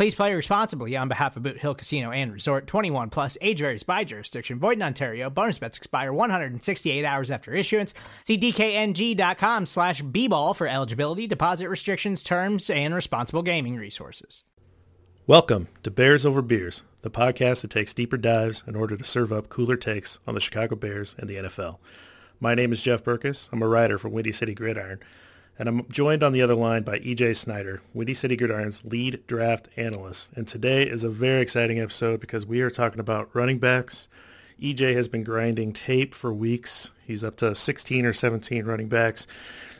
Please play responsibly on behalf of Boot Hill Casino and Resort 21 plus age varies by jurisdiction. Void in Ontario. Bonus bets expire 168 hours after issuance. See DKNG.com slash B-ball for eligibility, deposit restrictions, terms, and responsible gaming resources. Welcome to Bears Over Beers, the podcast that takes deeper dives in order to serve up cooler takes on the Chicago Bears and the NFL. My name is Jeff Berckes. I'm a writer for Windy City Gridiron and I'm joined on the other line by EJ Snyder, Windy City Gridiron's lead draft analyst. And today is a very exciting episode because we are talking about running backs. EJ has been grinding tape for weeks. He's up to 16 or 17 running backs.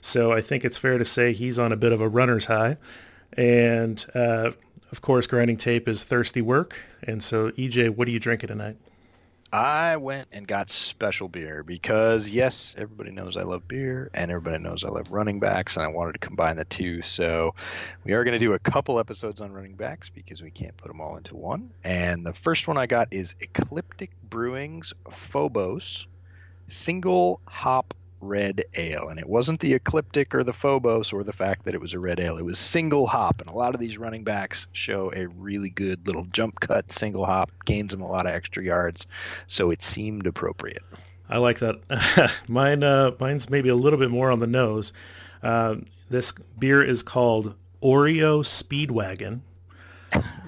So I think it's fair to say he's on a bit of a runner's high. And uh, of course, grinding tape is thirsty work. And so, EJ, what are you drinking tonight? I went and got special beer because, yes, everybody knows I love beer and everybody knows I love running backs, and I wanted to combine the two. So, we are going to do a couple episodes on running backs because we can't put them all into one. And the first one I got is Ecliptic Brewing's Phobos Single Hop red ale. And it wasn't the ecliptic or the phobos or the fact that it was a red ale. It was single hop. And a lot of these running backs show a really good little jump cut single hop, gains them a lot of extra yards. So it seemed appropriate. I like that. Mine, uh, mine's maybe a little bit more on the nose. Uh, this beer is called Oreo Speedwagon.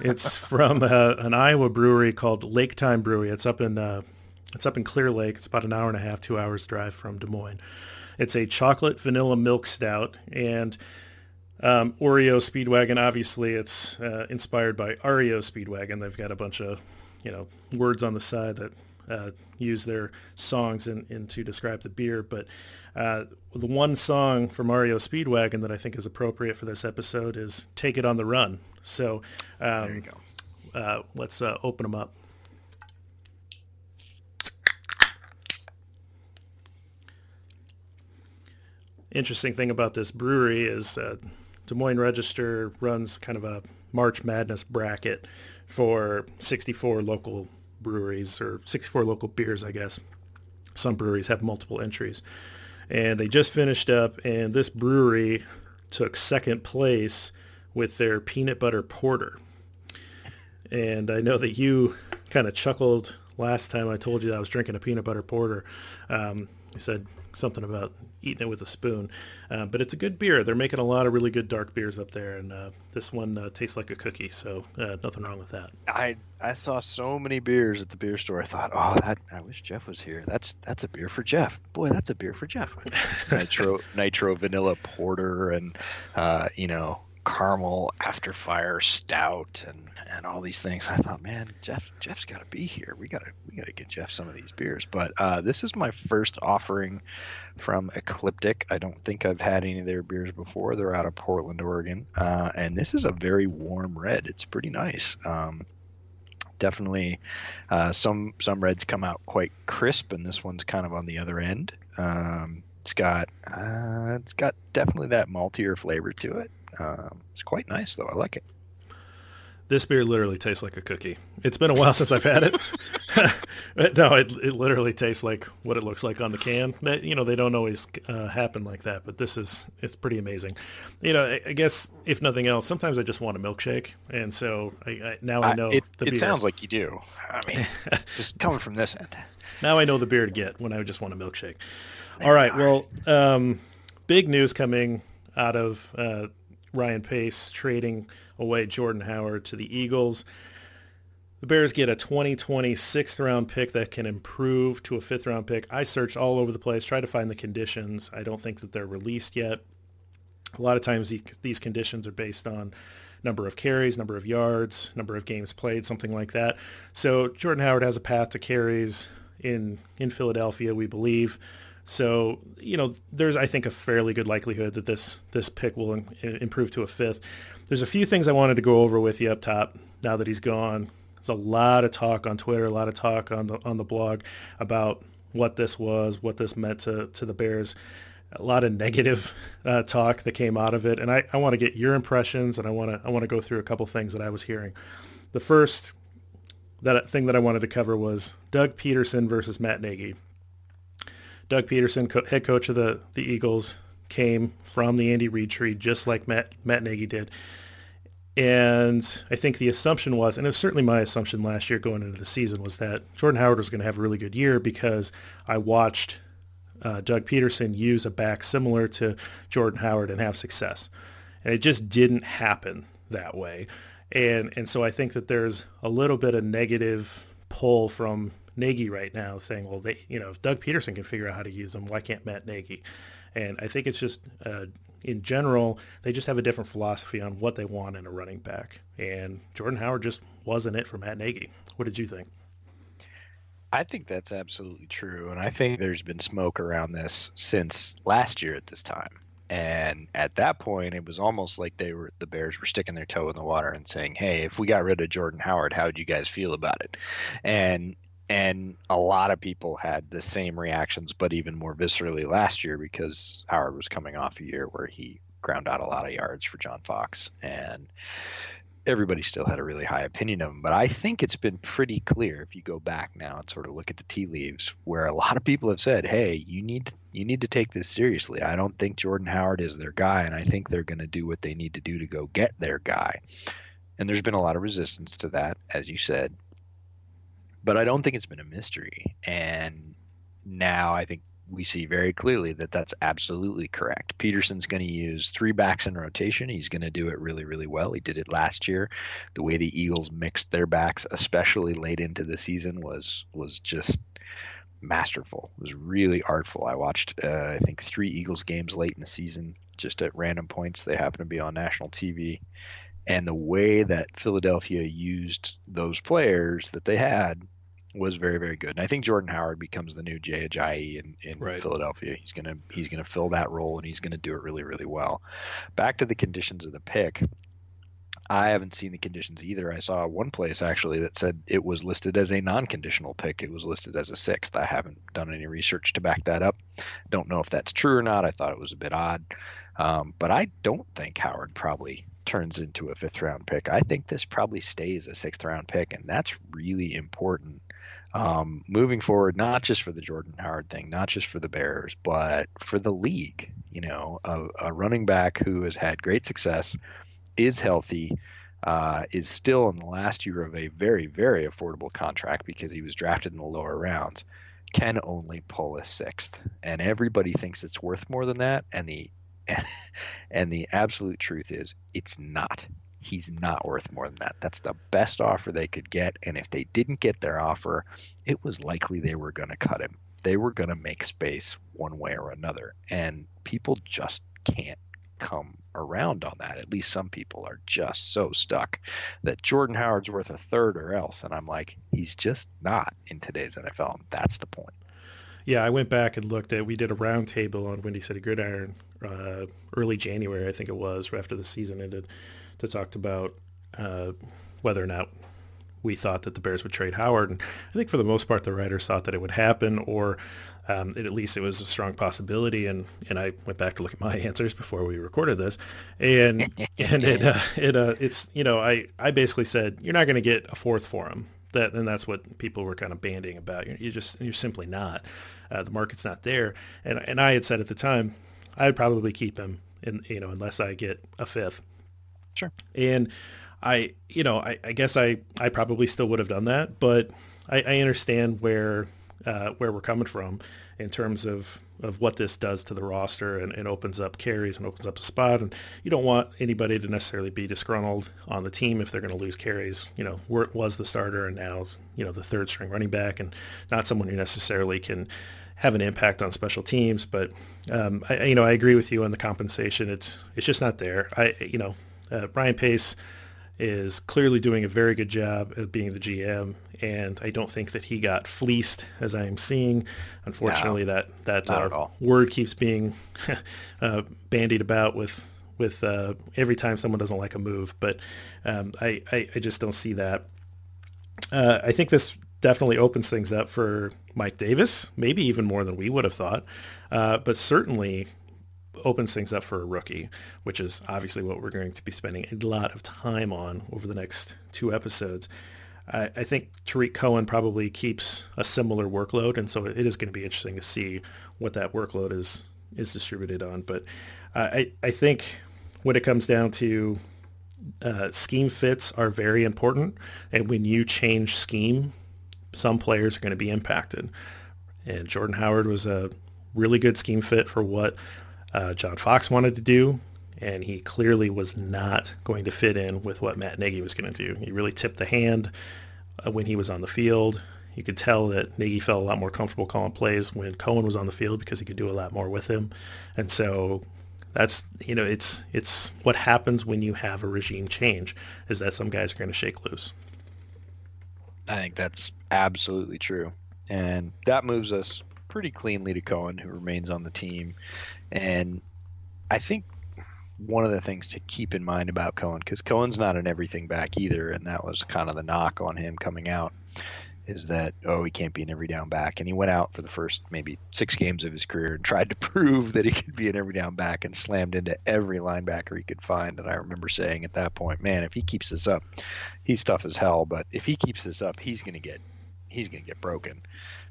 It's from uh, an Iowa brewery called Lake Time Brewery. It's up in uh, it's up in Clear Lake. It's about an hour and a half, two hours drive from Des Moines. It's a chocolate vanilla milk stout and um, Oreo Speedwagon. Obviously, it's uh, inspired by REO Speedwagon. They've got a bunch of you know words on the side that uh, use their songs in, in, to describe the beer. But uh, the one song from REO Speedwagon that I think is appropriate for this episode is "Take It on the Run." So um, there you go. Uh, let's uh, open them up. Interesting thing about this brewery is uh, Des Moines Register runs kind of a March Madness bracket for 64 local breweries or 64 local beers, I guess. Some breweries have multiple entries. And they just finished up, and this brewery took second place with their peanut butter porter. And I know that you kind of chuckled last time I told you that I was drinking a peanut butter porter. Um, you said something about eating it with a spoon. Uh, but it's a good beer. They're making a lot of really good dark beers up there, and uh, this one uh, tastes like a cookie. So uh, nothing wrong with that. I I saw so many beers at the beer store. I thought, oh, that I wish Jeff was here. That's that's a beer for Jeff. Boy, that's a beer for Jeff. nitro nitro vanilla porter, and uh, you know caramel after fire stout and and all these things. I thought, man, Jeff Jeff's got to be here. We gotta we gotta get Jeff some of these beers. But uh, this is my first offering from Ecliptic. I don't think I've had any of their beers before. They're out of Portland, Oregon, uh, and this is a very warm red. It's pretty nice. Um, definitely, uh, some some reds come out quite crisp, and this one's kind of on the other end. Um, it's got uh, it's got definitely that maltier flavor to it. Um, it's quite nice though. I like it. This beer literally tastes like a cookie. It's been a while since I've had it. no, it, it literally tastes like what it looks like on the can. You know, they don't always uh, happen like that, but this is, it's pretty amazing. You know, I, I, guess if nothing else, sometimes I just want a milkshake. And so I, I now I know uh, it, it sounds like you do. I mean, just coming from this end. Now I know the beer to get when I just want a milkshake. All right. Well, um, big news coming out of uh, Ryan Pace trading away Jordan Howard to the Eagles. the Bears get a 2020 sixth round pick that can improve to a fifth round pick. I searched all over the place, tried to find the conditions. I don't think that they're released yet. A lot of times these conditions are based on number of carries, number of yards, number of games played, something like that. So Jordan Howard has a path to carries in in Philadelphia, we believe. So you know, there's I think a fairly good likelihood that this this pick will in, improve to a fifth. There's a few things I wanted to go over with you up top now that he's gone. There's a lot of talk on Twitter, a lot of talk on the on the blog about what this was, what this meant to, to the Bears. A lot of negative uh, talk that came out of it, and I, I want to get your impressions, and I want to I want to go through a couple things that I was hearing. The first that thing that I wanted to cover was Doug Pederson versus Matt Nagy. Doug Pederson, co- head coach of the the Eagles, came from the Andy Reid tree, just like Matt Matt Nagy did. And I think the assumption was, and it was certainly my assumption last year going into the season, was that Jordan Howard was going to have a really good year because I watched uh, Doug Pederson use a back similar to Jordan Howard and have success. And it just didn't happen that way. And and so I think that there's a little bit of negative pull from Nagy right now saying, well, they, you know, if Doug Pederson can figure out how to use them, why can't Matt Nagy? And I think it's just uh, in general, they just have a different philosophy on what they want in a running back. And Jordan Howard just wasn't it for Matt Nagy. What did you think? I think that's absolutely true. And I think there's been smoke around this since last year at this time. And at that point, it was almost like they were the Bears were sticking their toe in the water and saying, "Hey, if we got rid of Jordan Howard, how would you guys feel about it?" And and a lot of people had the same reactions, but even more viscerally last year because Howard was coming off a year where he ground out a lot of yards for John Fox, and everybody still had a really high opinion of him. But I think it's been pretty clear if you go back now and sort of look at the tea leaves, where a lot of people have said, "Hey, you need you need to take this seriously." I don't think Jordan Howard is their guy, and I think they're going to do what they need to do to go get their guy. And there's been a lot of resistance to that, as you said but I don't think it's been a mystery. And now I think we see very clearly that that's absolutely correct. Pederson's going to use three backs in rotation. He's going to do it really, really well. He did it last year. The way the Eagles mixed their backs, especially late into the season, was was just masterful. It was really artful. I watched, uh, I think, three Eagles games late in the season, just at random points. They happen to be on national TV, and the way that Philadelphia used those players that they had was very very good. And I think Jordan Howard becomes the new Jay Ajayi in, in right. Philadelphia. He's gonna he's gonna fill that role and he's gonna do it really really well. Back to the conditions of the pick. I haven't seen the conditions either. I saw one place actually that said it was listed as a non-conditional pick. It was listed as a sixth. I haven't done any research to back that up. Don't know if that's true or not. I thought it was a bit odd, um, but I don't think Howard probably turns into a fifth round pick. I think this probably stays a sixth round pick, and that's really important um, moving forward, not just for the Jordan Howard thing, not just for the Bears, but for the league. You know, a, a running back who has had great success, is healthy, uh, is still in the last year of a very, very affordable contract because he was drafted in the lower rounds, can only pull a sixth, and everybody thinks it's worth more than that, and the and the absolute truth is it's not he's not worth more than that. That's the best offer they could get. And if they didn't get their offer, it was likely they were going to cut him. They were going to make space one way or another. And people just can't come around on that. At least some people are just so stuck that Jordan Howard's worth a third or else. And I'm like, he's just not in today's NFL. And that's the point. Yeah, I went back and looked at. We did a roundtable on Windy City Gridiron uh, early January, I think it was, after the season ended, that talked about uh, whether or not we thought that the Bears would trade Howard. And I think for the most part, the writers thought that it would happen, or um, at least it was a strong possibility. And, and I went back to look at my answers before we recorded this, and and it uh, it uh, it's you know I I basically said you're not going to get a fourth for him. That and that's what people were kind of banding about. You're, you just you're simply not. Uh, the market's not there. And and I had said at the time I'd probably keep him in you know unless I get a fifth. Sure. And I, you know, I, I guess I, I probably still would have done that, but I, I understand where uh, where we're coming from in terms of of what this does to the roster and, and opens up carries and opens up the spot. And you don't want anybody to necessarily be disgruntled on the team if they're going to lose carries. You know, Wirt was the starter and now, you know, the third string running back and not someone who necessarily can have an impact on special teams. But, um, I, you know, I agree with you on the compensation. It's, it's just not there. I, you know, uh, Ryan Pace is clearly doing a very good job of being the GM, and I don't think that he got fleeced as I am seeing. Unfortunately, no, that that uh, word keeps being uh, bandied about with with uh, every time someone doesn't like a move, but um, I, I, I just don't see that. Uh, I think this definitely opens things up for Mike Davis, maybe even more than we would have thought, uh, but certainly opens things up for a rookie, which is obviously what we're going to be spending a lot of time on over the next two episodes. I, I think Tarik Cohen probably keeps a similar workload, and so it is going to be interesting to see what that workload is is distributed on. But uh, I I think when it comes down to uh, scheme fits are very important, and when you change scheme, some players are going to be impacted. And Jordan Howard was a really good scheme fit for what uh, John Fox wanted to do, and he clearly was not going to fit in with what Matt Nagy was going to do. He really tipped the hand uh, when he was on the field. You could tell that Nagy felt a lot more comfortable calling plays when Cohen was on the field because he could do a lot more with him. And so that's you know it's it's what happens when you have a regime change is that some guys are going to shake loose. I think that's absolutely true, and that moves us pretty cleanly to Cohen, who remains on the team. And I think one of the things to keep in mind about Cohen, because Cohen's not an everything back either, and that was kind of the knock on him coming out, is that oh he can't be an every down back, and he went out for the first maybe six games of his career and tried to prove that he could be an every down back and slammed into every linebacker he could find. And I remember saying at that point, man, if he keeps this up, he's tough as hell, but if he keeps this up, he's gonna get he's gonna get broken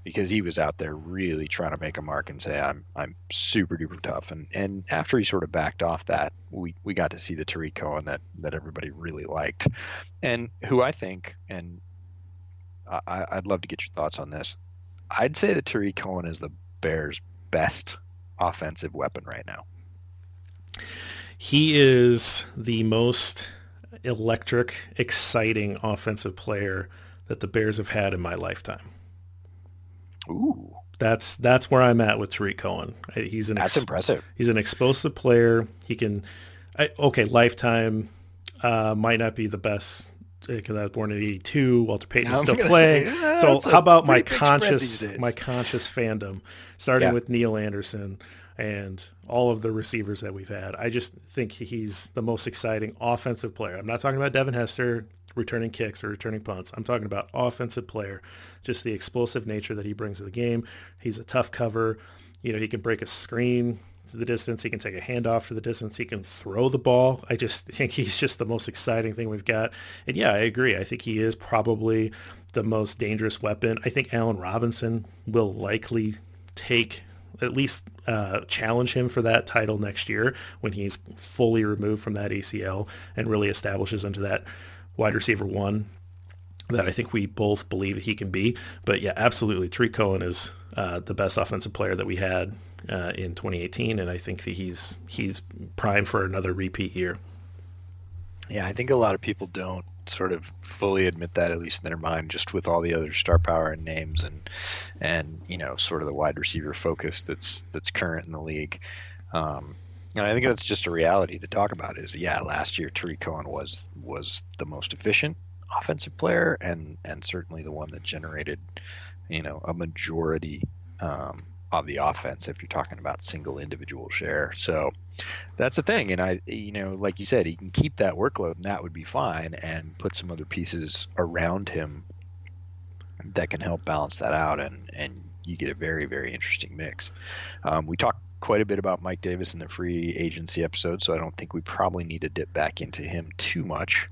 because he was out there really trying to make a mark and say I'm I'm super duper tough. And and after he sort of backed off that we we got to see the Tarik Cohen that that everybody really liked. And who I think and I, I'd love to get your thoughts on this. I'd say that Tarik Cohen is the Bears best offensive weapon right now. He is the most electric exciting offensive player that the Bears have had in my lifetime Ooh. That's that's where I'm at with Tarik Cohen. He's an that's ex- impressive. He's an explosive player. He can, I, okay, lifetime uh, might not be the best because I was born in '82. Walter Payton is still playing. Say, yeah, so how about my conscious my conscious fandom, starting yeah. with Neal Anderson and all of the receivers that we've had. I just think he's the most exciting offensive player. I'm not talking about Devin Hester returning kicks or returning punts. I'm talking about offensive player just the explosive nature that he brings to the game. He's a tough cover. You know, he can break a screen to the distance. He can take a handoff to the distance. He can throw the ball. I just think he's just the most exciting thing we've got. And yeah, I agree. I think he is probably the most dangerous weapon. I think Allen Robinson will likely take at least uh, challenge him for that title next year when he's fully removed from that ACL and really establishes into that wide receiver one that I think we both believe he can be. But yeah, absolutely, Tarik Cohen is uh, the best offensive player that we had uh, in 2018, and I think that he's he's prime for another repeat year. Yeah, I think a lot of people don't sort of fully admit that, at least in their mind, just with all the other star power and names and and you know sort of the wide receiver focus that's that's current in the league. Um, and I think that's just a reality to talk about. Is yeah, last year Tarik Cohen was was the most efficient offensive player and and certainly the one that generated you know a majority um, of the offense if you're talking about single individual share so that's the thing and i you know like you said he can keep that workload and that would be fine and put some other pieces around him that can help balance that out and and you get a very very interesting mix um, we talked quite a bit about mike davis in the free agency episode so i don't think we probably need to dip back into him too much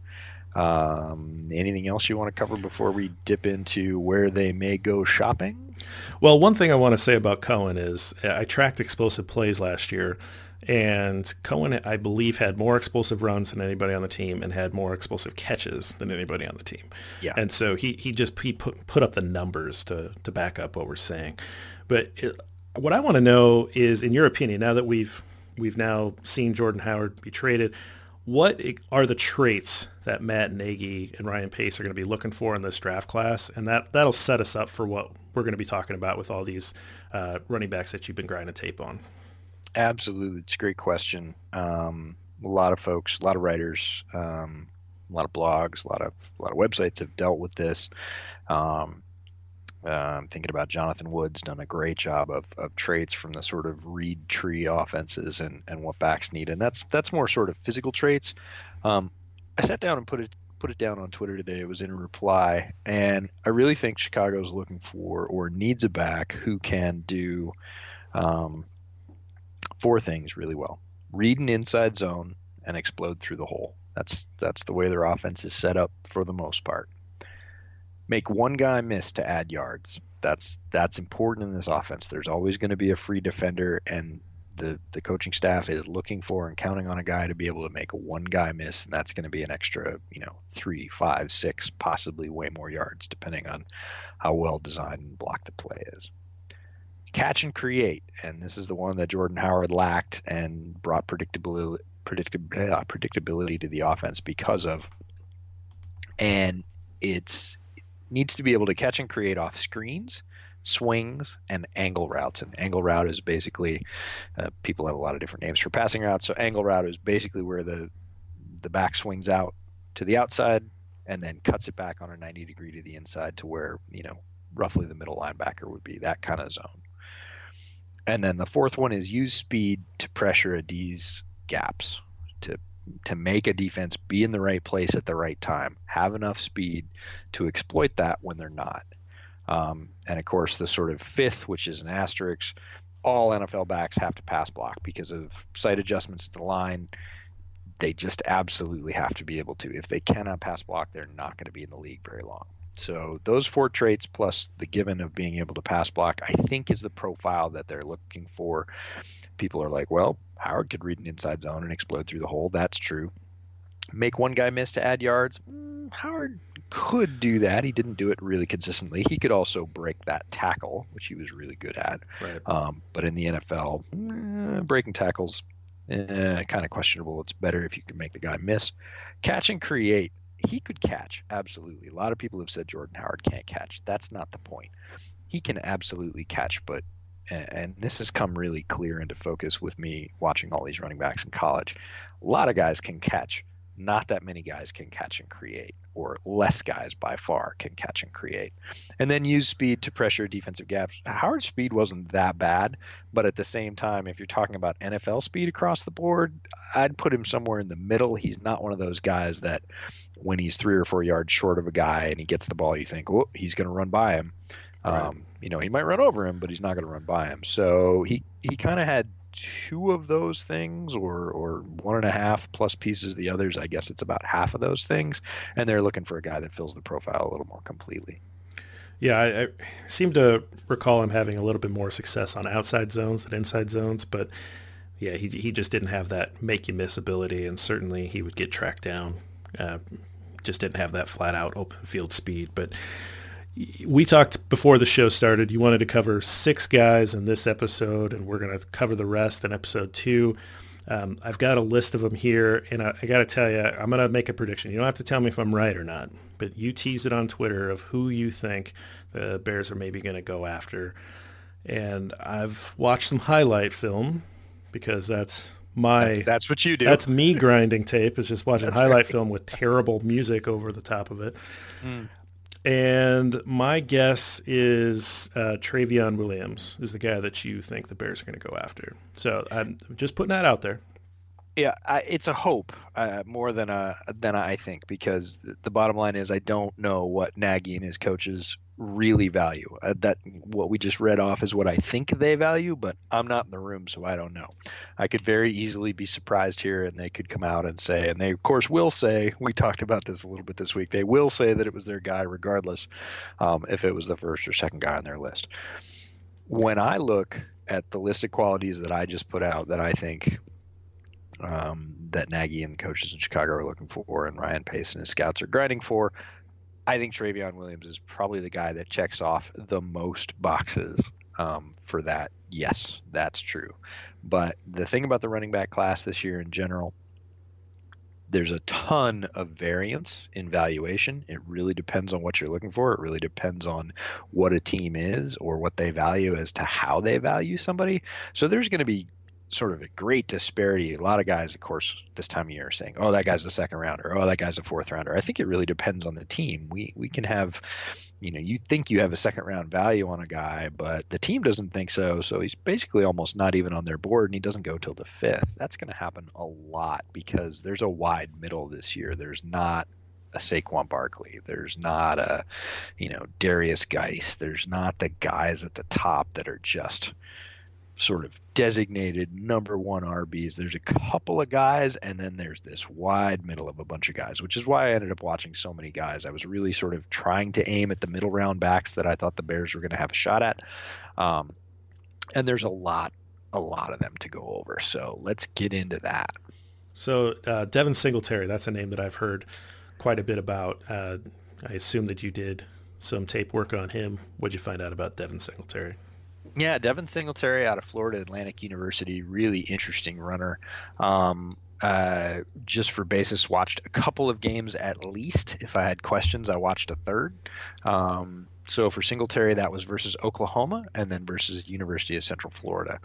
um, anything else you want to cover before we dip into where they may go shopping? Well, one thing I want to say about Cohen is I tracked explosive plays last year, and Cohen, I believe, had more explosive runs than anybody on the team and had more explosive catches than anybody on the team. Yeah. And so he, he just he put, put up the numbers to, to back up what we're saying. But it, what I want to know is, in your opinion, now that we've we've now seen Jordan Howard be traded, what are the traits that Matt Nagy and Ryan Pace are going to be looking for in this draft class, and that that'll set us up for what we're going to be talking about with all these uh, running backs that you've been grinding tape on. Absolutely, it's a great question. Um, a lot of folks, a lot of writers, um, a lot of blogs, a lot of a lot of websites have dealt with this. Um, I'm thinking about Jonathan Woods done a great job of, of traits from the sort of Reid tree offenses and, and what backs need, and that's that's more sort of physical traits. Um, I sat down and put it put it down on Twitter today. It was in a reply, and I really think Chicago's looking for or needs a back who can do um, four things really well: read an inside zone and explode through the hole. That's that's the way their offense is set up for the most part make one guy miss to add yards. That's that's important in this offense. There's always going to be a free defender, and the the coaching staff is looking for and counting on a guy to be able to make one guy miss, and that's going to be an extra, you know, three, five, six, possibly way more yards, depending on how well designed and blocked the play is. Catch and create, and this is the one that Jordan Howard lacked and brought predictability predictability, uh, predictability to the offense because of. And it's needs to be able to catch and create off screens, swings, and angle routes. And angle route is basically uh, people have a lot of different names for passing routes. So angle route is basically where the the back swings out to the outside and then cuts it back on a 90 degree to the inside to where you know roughly the middle linebacker would be that kind of zone. And then the fourth one is use speed to pressure a D's gaps to to make a defense be in the right place at the right time, have enough speed to exploit that when they're not. Um, and of course, the sort of fifth, which is an asterisk, all NFL backs have to pass block because of sight adjustments at the line. They just absolutely have to be able to. If they cannot pass block, they're not going to be in the league very long. So those four traits plus the given of being able to pass block, I think is the profile that they're looking for. People are like, well, Howard could read an inside zone and explode through the hole. That's true. Make one guy miss to add yards. Mm, Howard could do that. He didn't do it really consistently. He could also break that tackle, which he was really good at. Right. Um, but in the NFL, mm, breaking tackles, eh, kind of questionable. It's better if you can make the guy miss. Catch and create he could catch absolutely. A lot of people have said Jordan Howard can't catch. That's not the point. He can absolutely catch, but and this has come really clear into focus with me watching all these running backs in college. A lot of guys can catch, not that many guys can catch and create, or less guys by far can catch and create. And then use speed to pressure defensive gaps. Howard's speed wasn't that bad, but at the same time, if you're talking about NFL speed across the board, I'd put him somewhere in the middle. He's not one of those guys that when he's three or four yards short of a guy and he gets the ball, you think, oh, he's going to run by him. Right. Um, you know, he might run over him, but he's not going to run by him. So he, he kind of had two of those things or or one and a half plus pieces of the others i guess it's about half of those things and they're looking for a guy that fills the profile a little more completely yeah I, I seem to recall him having a little bit more success on outside zones than inside zones but yeah he, he just didn't have that make you miss ability and certainly he would get tracked down uh, just didn't have that flat out open field speed but we talked before the show started. You wanted to cover six guys in this episode, and we're going to cover the rest in episode two. Um, I've got a list of them here, and I, I got to tell you, I'm going to make a prediction. You don't have to tell me if I'm right or not, but you tease it on Twitter of who you think the Bears are maybe going to go after. And I've watched some highlight film because that's my that's what you do. That's me grinding tape is just watching highlight right. film with terrible music over the top of it. Mm. And my guess is uh, Trayveon Williams is the guy that you think the Bears are going to go after. So I'm just putting that out there. Yeah, I, it's a hope uh, more than a than I think because the bottom line is I don't know what Nagy and his coaches really value. Uh, that what we just read off is what I think they value, but I'm not in the room, so I don't know. I could very easily be surprised here, and they could come out and say, and they of course will say, we talked about this a little bit this week. They will say that it was their guy, regardless um, if it was the first or second guy on their list. When I look at the list of qualities that I just put out, that I think um, that Nagy and coaches in Chicago are looking for, and Ryan Pace and his scouts are grinding for. I think Trayveon Williams is probably the guy that checks off the most boxes. um, for that. Yes, that's true. But the thing about the running back class this year in general, there's a ton of variance in valuation. It really depends on what you're looking for. It really depends on what a team is or what they value as to how they value somebody. So there's going to be sort of a great disparity. A lot of guys, of course, this time of year are saying, "Oh, that guy's a second rounder. Oh, that guy's a fourth rounder." I think it really depends on the team. We we can have, you know, you think you have a second round value on a guy, but the team doesn't think so. So he's basically almost not even on their board, and he doesn't go till the fifth. That's going to happen a lot because there's a wide middle this year. There's not a Saquon Barkley. There's not a, you know, Derrius Guice. There's not the guys at the top that are just sort of designated number one RBs. There's a couple of guys, and then there's this wide middle of a bunch of guys, which is why I ended up watching so many guys. I was really sort of trying to aim at the middle round backs that I thought the Bears were going to have a shot at. Um, and there's a lot, a lot of them to go over. So let's get into that. So uh, Devin Singletary, that's a name that I've heard quite a bit about. Uh, I assume that you did some tape work on him. What'd you find out about Devin Singletary? Yeah, Devin Singletary out of Florida Atlantic University, really interesting runner. Um, uh, just for basis, watched a couple of games at least. If I had questions, I watched a third. Um, so for Singletary, that was versus Oklahoma and then versus University of Central Florida.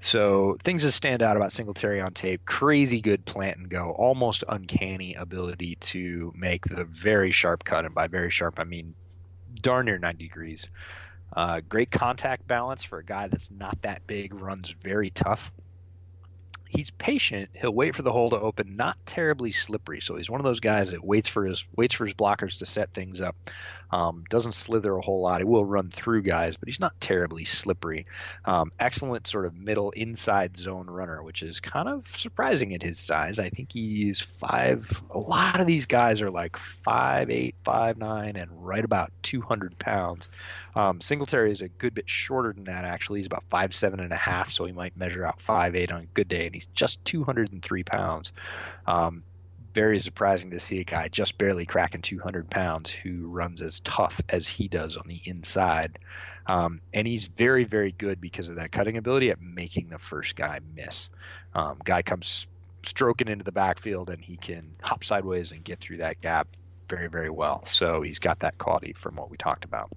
So things that stand out about Singletary on tape: crazy good plant and go, almost uncanny ability to make the very sharp cut, and by very sharp I mean darn near 90 degrees. Uh, great contact balance for a guy that's not that big, runs very tough. He's patient. He'll wait for the hole to open, not terribly slippery. So he's one of those guys that waits for his waits for his blockers to set things up. Um, doesn't slither a whole lot. He will run through guys, but he's not terribly slippery. Um, excellent sort of middle inside zone runner, which is kind of surprising at his size. I think he's five. A lot of these guys are like five eight, five nine, and right about 200 pounds. Um, Singletary is a good bit shorter than that. Actually, he's about five seven and a half, so he might measure out five eight on a good day, and he's just 203 pounds. Um, very surprising to see a guy just barely cracking 200 pounds who runs as tough as he does on the inside. Um, and he's very, very good because of that cutting ability at making the first guy miss. Um, guy comes stroking into the backfield and he can hop sideways and get through that gap very, very well. So he's got that quality from what we talked about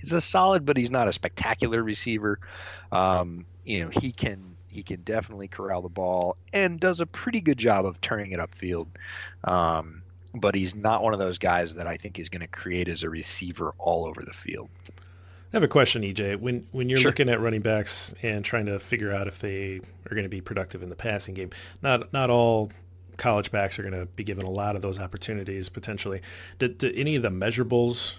he's a solid, but he's not a spectacular receiver. Um, you know, he can he can definitely corral the ball and does a pretty good job of turning it upfield. Um, but he's not one of those guys that I think is going to create as a receiver all over the field. I have a question, EJ. When when you're sure. looking at running backs and trying to figure out if they are going to be productive in the passing game, not not all college backs are going to be given a lot of those opportunities potentially. Do, do any of the measurables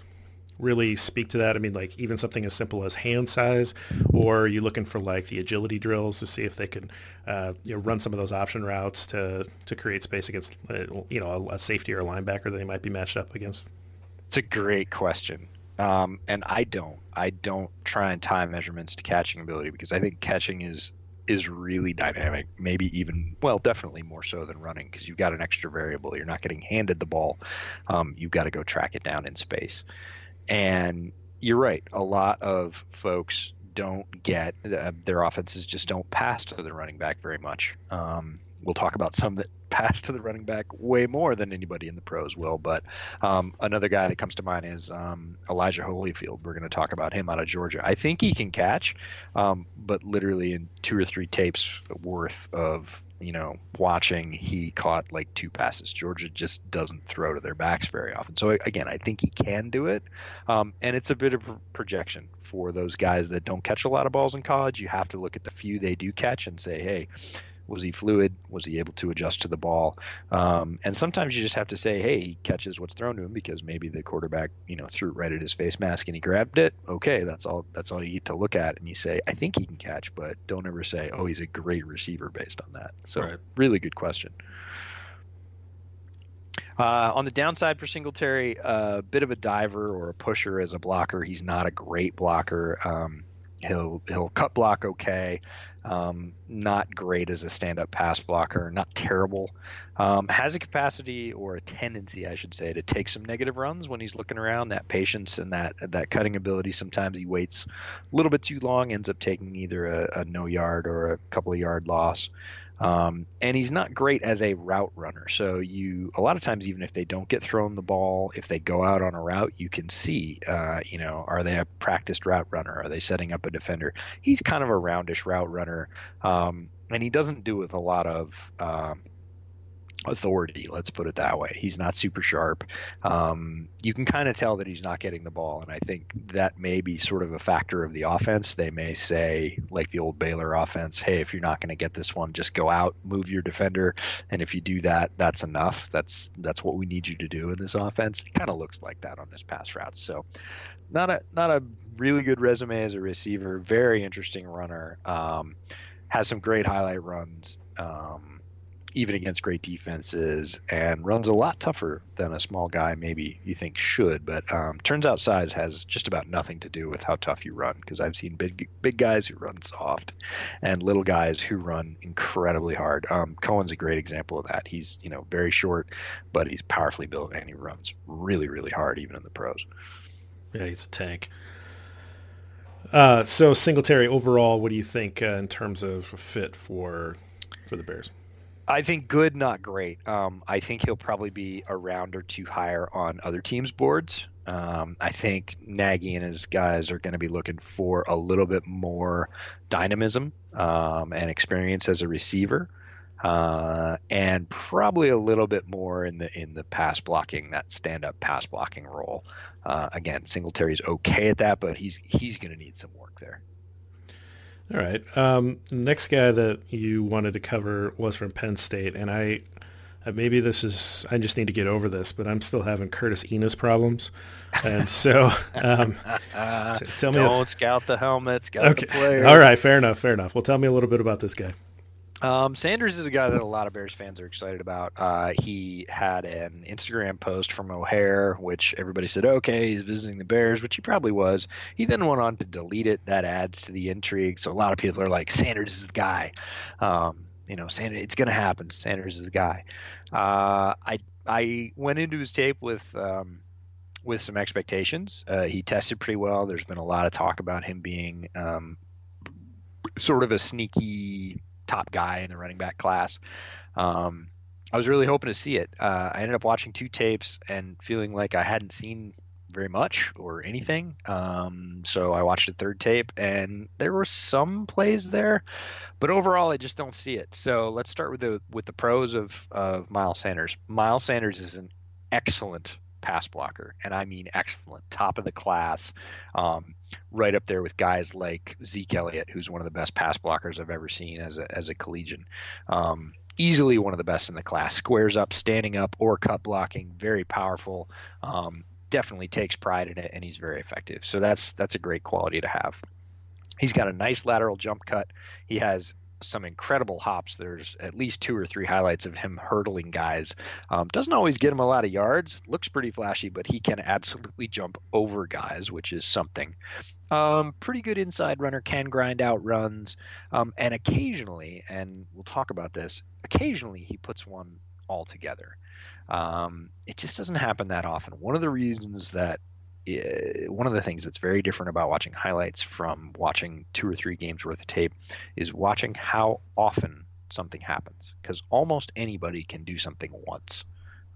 really speak to that? I mean, like even something as simple as hand size, or are you looking for like the agility drills to see if they can, uh, you know, run some of those option routes to to create space against, uh, you know, a, a, safety or a linebacker that they might be matched up against? It's a great question, um, and I don't I don't try and tie measurements to catching ability because I think catching is is really dynamic, maybe even, well, definitely more so than running because you've got an extra variable. You're not getting handed the ball. Um, you've got to go track it down in space. And you're right. A lot of folks don't get uh, their offenses just don't pass to the running back very much. Um, we'll talk about some that pass to the running back way more than anybody in the pros will. But um, another guy that comes to mind is um, Elijah Holyfield. We're going to talk about him out of Georgia. I think he can catch, um, but literally in two or three tapes worth of you know, watching, he caught like two passes. Georgia just doesn't throw to their backs very often. So again, I think he can do it, um, and it's a bit of projection for those guys that don't catch a lot of balls in college. You have to look at the few they do catch and say, hey, was he fluid? Was he able to adjust to the ball? Um, and sometimes you just have to say, hey, he catches what's thrown to him because maybe the quarterback, you know, threw it right at his face mask and he grabbed it. Okay, that's all. That's all you need to look at, and you say, I think he can catch, but don't ever say, oh, he's a great receiver based on that. So, right. really good question. Uh, on the downside for Singletary, a uh, bit of a diver or a pusher as a blocker. He's not a great blocker. Um, he'll he'll cut block okay. Um, not great as a stand-up pass blocker, not terrible. Um, has a capacity or a tendency, I should say, to take some negative runs when he's looking around. That patience and that that cutting ability. Sometimes he waits a little bit too long, ends up taking either a, a no yard or a couple of yard loss. Um, and he's not great as a route runner. So you, a lot of times, even if they don't get thrown the ball, if they go out on a route, you can see, uh, you know, are they a practiced route runner? Are they setting up a defender? He's kind of a roundish route runner, um, and he doesn't do with a lot of um, authority. Let's put it that way. He's not super sharp. Um, you can kind of tell that he's not getting the ball, and I think that may be sort of a factor of the offense. They may say, like the old Baylor offense, "Hey, if you're not going to get this one, just go out, move your defender, and if you do that, that's enough. That's that's what we need you to do in this offense." It kind of looks like that on his pass routes. So, not a not a really good resume as a receiver. Very interesting runner. Um, has some great highlight runs. Um, even against great defenses, and runs a lot tougher than a small guy maybe you think should. But um, turns out size has just about nothing to do with how tough you run because I've seen big big guys who run soft, and little guys who run incredibly hard. Um, Cohen's a great example of that. He's you know very short, but he's powerfully built and he runs really really hard even in the pros. Yeah, he's a tank. Uh, so Singletary overall, what do you think uh, in terms of fit for for the Bears? I think good, not great. Um, I think he'll probably be a round or two higher on other teams' boards. Um, I think Nagy and his guys are going to be looking for a little bit more dynamism um, and experience as a receiver, uh, and probably a little bit more in the in the pass blocking, that stand up pass blocking role. Uh, again, Singletary's okay at that, but he's he's going to need some work there. All right. Um, next guy that you wanted to cover was from Penn State, and I uh, maybe this is I just need to get over this, but I'm still having Curtis Enis problems, and so um, t- tell me. Don't a, scout the helmet, scout okay. the player. All right, fair enough, fair enough. Well, tell me a little bit about this guy. Um, Sanders is a guy that a lot of Bears fans are excited about. Uh, he had an Instagram post from O'Hare, which everybody said, okay, he's visiting the Bears, which he probably was. He then went on to delete it. That adds to the intrigue. So a lot of people are like, Sanders is the guy. Um, you know, Sanders, it's going to happen. Sanders is the guy. Uh, I I went into his tape with um, with some expectations. Uh, he tested pretty well. There's been a lot of talk about him being um, sort of a sneaky top guy in the running back class. Um, I was really hoping to see it. Uh, I ended up watching two tapes and feeling like I hadn't seen very much or anything. Um, so I watched a third tape, and there were some plays there, but overall, I just don't see it. So let's start with the with the pros of of Miles Sanders. Miles Sanders is an excellent pass blocker, and I mean excellent, top of the class, um, right up there with guys like Zeke Elliott, who's one of the best pass blockers I've ever seen as a as a collegian. Um, easily one of the best in the class. Squares up, standing up, or cut blocking, very powerful. Um, definitely takes pride in it, and he's very effective. So that's that's a great quality to have. He's got a nice lateral jump cut. He has some incredible hops. There's at least two or three highlights of him hurdling guys. Um, doesn't always get him a lot of yards. Looks pretty flashy, but he can absolutely jump over guys, which is something. Um, pretty good inside runner, can grind out runs, um, and occasionally, and we'll talk about this. Occasionally, he puts one all together. Um, it just doesn't happen that often. One of the reasons that one of the things that's very different about watching highlights from watching two or three games worth of tape is watching how often something happens because almost anybody can do something once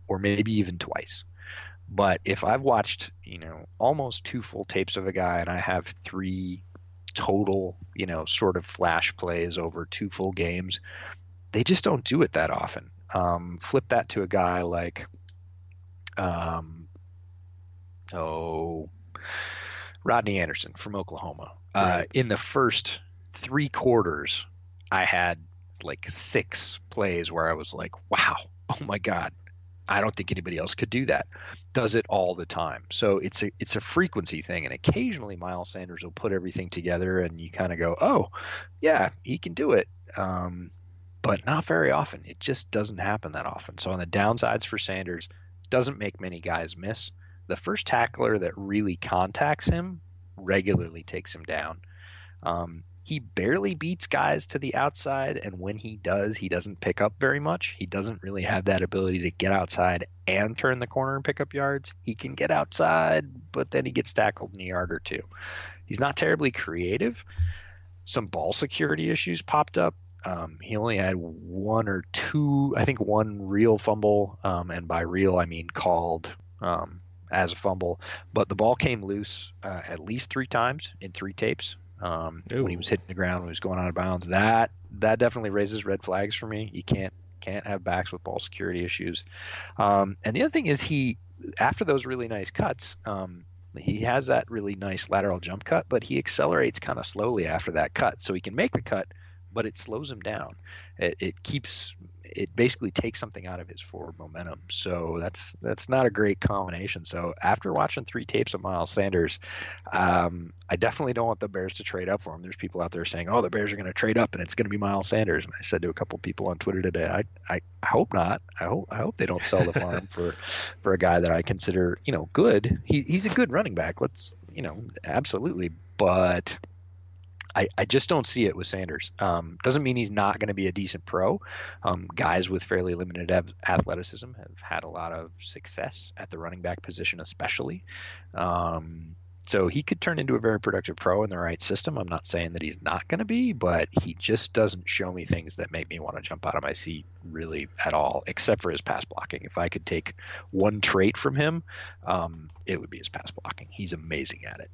or maybe even twice. But if i've watched you know almost two full tapes of a guy and i have three total you know sort of flash plays over two full games they just don't do it that often. Um, flip that to a guy like um, oh, Rodney Anderson from Oklahoma. Uh, right. Uh, in the first three quarters, I had like six plays where I was like, wow, oh my God, I don't think anybody else could do that. Does it all the time. So it's a it's a frequency thing, and occasionally Miles Sanders will put everything together, and you kind of go, oh, yeah, he can do it. Um, but not very often. It just doesn't happen that often. So on the downsides for Sanders, doesn't make many guys miss the first tackler that really contacts him regularly takes him down. Um, he barely beats guys to the outside, and when he does, he doesn't pick up very much. He doesn't really have that ability to get outside and turn the corner and pick up yards. He can get outside, but then he gets tackled in a yard or two. He's not terribly creative. Some ball security issues popped up. Um, he only had one or two, I think, one real fumble, um, and by real I mean called um, as a fumble. But the ball came loose uh, at least three times in three tapes um, when he was hitting the ground when he was going out of bounds. That that definitely raises red flags for me. You can't can't have backs with ball security issues. Um, and the other thing is he after those really nice cuts. Um, he has that really nice lateral jump cut, but he accelerates kind of slowly after that cut. So he can make the cut, but it slows him down. It, it keeps it basically takes something out of his forward momentum. So that's that's not a great combination. So after watching three tapes of Miles Sanders, um, I definitely don't want the Bears to trade up for him. There's people out there saying, "Oh, the Bears are going to trade up and it's going to be Miles Sanders." And I said to a couple people on Twitter today, I, I, I hope not. I hope I hope they don't sell the farm for for a guy that I consider you know good. He, he's a good running back. Let's you know absolutely, but I, I just don't see it with Sanders. Um, doesn't mean he's not going to be a decent pro. Um, guys with fairly limited athleticism have had a lot of success at the running back position, especially. Um, so he could turn into a very productive pro in the right system. I'm not saying that he's not going to be, but he just doesn't show me things that make me want to jump out of my seat really at all, except for his pass blocking. If I could take one trait from him, um, it would be his pass blocking. He's amazing at it.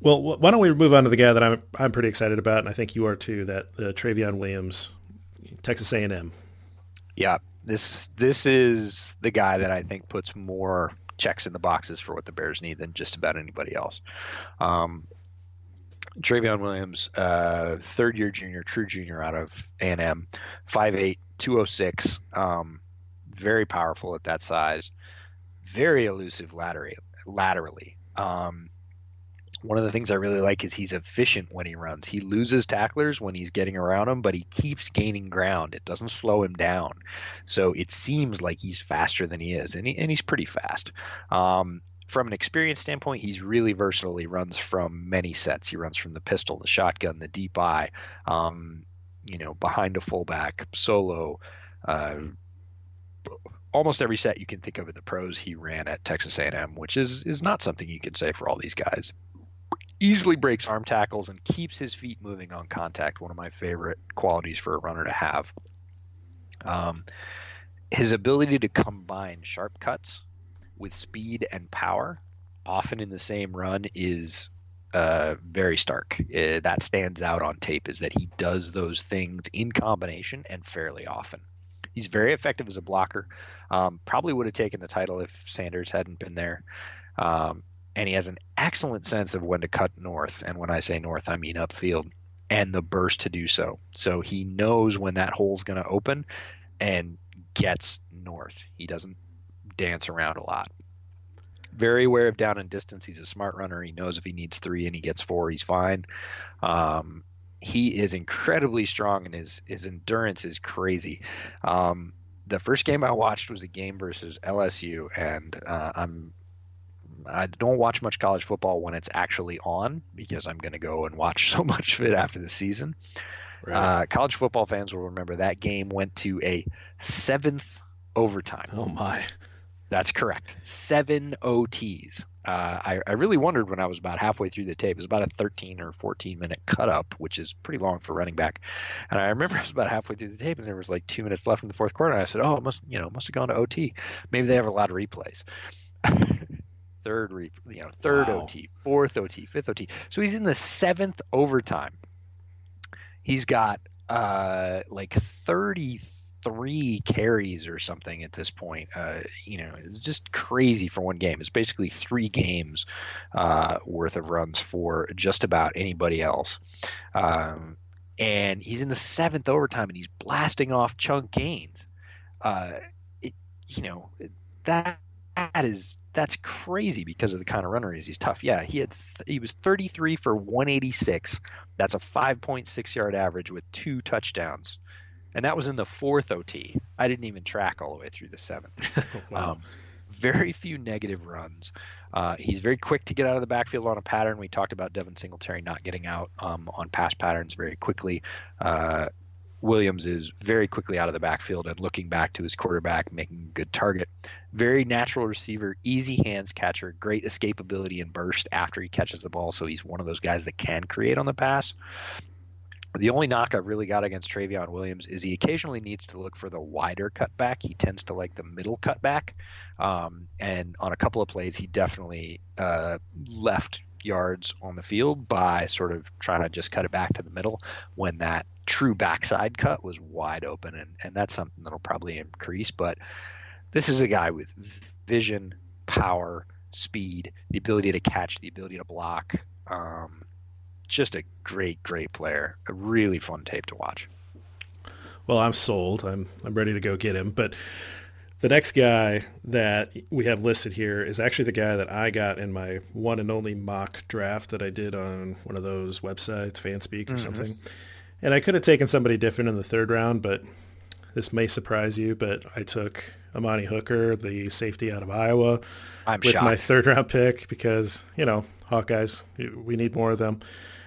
Well, why don't we move on to the guy that I'm I'm pretty excited about, and I think you are too. That uh, Trayveon Williams, Texas A&M. Yeah, this this is the guy that I think puts more checks in the boxes for what the Bears need than just about anybody else. Um, Trayveon Williams, uh, third year junior, true junior out of A&M, 5'8", 206, um, very powerful at that size, very elusive laterally. laterally. Um, one of the things I really like is he's efficient when he runs. He loses tacklers when he's getting around him, but he keeps gaining ground. It doesn't slow him down. So it seems like he's faster than he is, and, he, and he's pretty fast. Um, from an experience standpoint, he's really versatile. He runs from many sets. He runs from the pistol, the shotgun, the deep I, um, you know, behind a fullback, solo. Uh, almost every set you can think of in the pros he ran at Texas A&M, which is is not something you can say for all these guys easily breaks arm tackles and keeps his feet moving on contact. One of my favorite qualities for a runner to have. Um, his ability to combine sharp cuts with speed and power, often in the same run, is uh, very stark. Uh, that stands out on tape is that he does those things in combination and fairly often. He's very effective as a blocker. Um, probably would have taken the title if Sanders hadn't been there. Um, and he has an excellent sense of when to cut north. And when I say north, I mean upfield and the burst to do so. So he knows when that hole's going to open and gets north. He doesn't dance around a lot. Very aware of down and distance. He's a smart runner. He knows if he needs three and he gets four, he's fine. Um, he is incredibly strong and his his endurance is crazy. Um, the first game I watched was a game versus LSU, and uh, I'm I don't watch much college football when it's actually on because I'm going to go and watch so much of it after the season. Right. Uh, college football fans will remember that game went to a seventh overtime. Oh my, that's correct. Seven OTs. Uh, I, I, really wondered when I was about halfway through the tape. It was about a 13 or 14 minute cut up, which is pretty long for running back. And I remember I was about halfway through the tape, and there was like two minutes left in the fourth quarter. And I said, "Oh, it must you know must have gone to OT. Maybe they have a lot of replays." third re, you know, third wow. OT, fourth OT, fifth OT. So he's in the seventh overtime. He's got uh, like 33 carries or something at this point. Uh, you know, it's just crazy for one game. It's basically three games uh, worth of runs for just about anybody else. Um, and he's in the seventh overtime and he's blasting off chunk gains. Uh, it, you know, that that is that's crazy because of the kind of runner he is. He's tough. Yeah, he had th- he was 33 for 186. That's a 5.6 yard average with two touchdowns, and that was in the fourth OT. I didn't even track all the way through the seventh. wow. Um, very few negative runs. Uh, he's very quick to get out of the backfield on a pattern. We talked about Devin Singletary not getting out um, on pass patterns very quickly. Uh, Williams is very quickly out of the backfield and looking back to his quarterback, making a good target. Very natural receiver, easy hands catcher, great escapability and burst after he catches the ball. So he's one of those guys that can create on the pass. The only knock I've really got against Trayveon Williams is he occasionally needs to look for the wider cutback. He tends to like the middle cutback. Um, and on a couple of plays, he definitely uh, left yards on the field by sort of trying to just cut it back to the middle when that true backside cut was wide open. And, and that's something that'll probably increase. But this is a guy with vision, power, speed, the ability to catch, the ability to block. Um, just a great, great player. A really fun tape to watch. Well, I'm sold. I'm I'm ready to go get him. But the next guy that we have listed here is actually the guy that I got in my one and only mock draft that I did on one of those websites, Fanspeak or mm-hmm. something. And I could have taken somebody different in the third round, but this may surprise you, but I took Amani Hooker, the safety out of Iowa, I'm with shocked. my third round pick because, you know, Hawkeyes, we need more of them.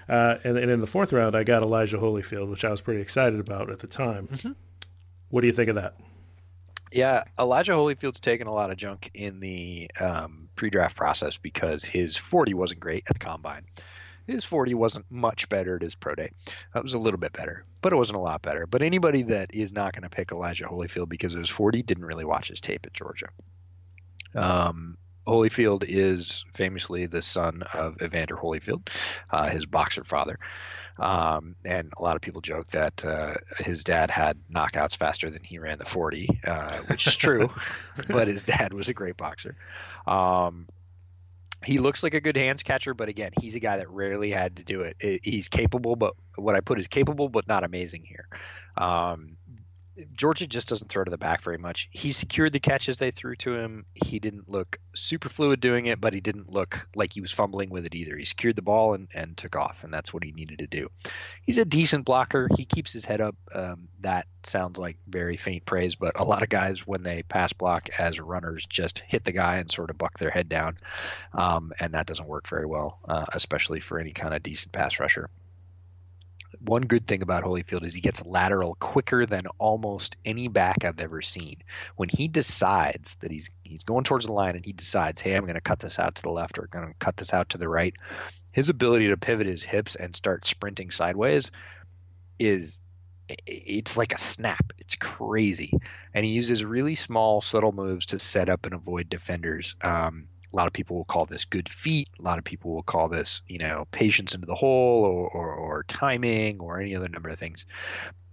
Uh, and, and, in the fourth round, I got Elijah Holyfield, which I was pretty excited about at the time. Mm-hmm. What do you think of that? Yeah, Elijah Holyfield's taken a lot of junk in the um, pre-draft process because his 40 wasn't great at the combine. His 40 wasn't much better at his pro day. That was a little bit better, but it wasn't a lot better. But anybody that is not going to pick Elijah Holyfield because of his 40 didn't really watch his tape at Georgia. Um, Holyfield is famously the son of Evander Holyfield, uh, his boxer father. Um, and a lot of people joke that uh, his dad had knockouts faster than he ran the 40, uh, which is true, but his dad was a great boxer. Um, he looks like a good hands catcher, but again, he's a guy that rarely had to do it. He's capable, but what I put is capable, but not amazing here. Um, Georgia just doesn't throw to the back very much. He secured the catches they threw to him. He didn't look super fluid doing it, but he didn't look like he was fumbling with it either. He secured the ball and, and took off, and that's what he needed to do. He's a decent blocker. He keeps his head up. Um, that sounds like very faint praise, but a lot of guys, when they pass block as runners, just hit the guy and sort of buck their head down. Um, and that doesn't work very well, uh, especially for any kind of decent pass rusher one good thing about Holyfield is he gets lateral quicker than almost any back I've ever seen. When he decides that he's he's going towards the line and he decides, hey, I'm going to cut this out to the left or going to cut this out to the right, his ability to pivot his hips and start sprinting sideways is it's like a snap. It's crazy, and he uses really small, subtle moves to set up and avoid defenders. Um, a lot of people will call this good feet. A lot of people will call this, you know, patience into the hole or, or, or timing or any other number of things.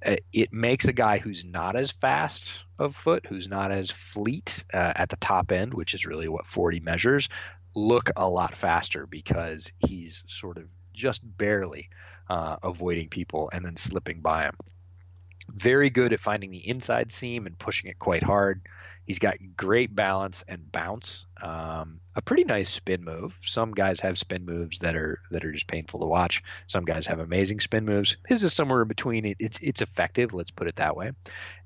Uh, it makes a guy who's not as fast of foot, who's not as fleet uh, at the top end, which is really what 40 measures, look a lot faster because he's sort of just barely uh, avoiding people and then slipping by them. Very good at finding the inside seam and pushing it quite hard. He's got great balance and bounce. Um, a pretty nice spin move. Some guys have spin moves that are that are just painful to watch. Some guys have amazing spin moves. His is somewhere in between. It, it's it's effective. Let's put it that way.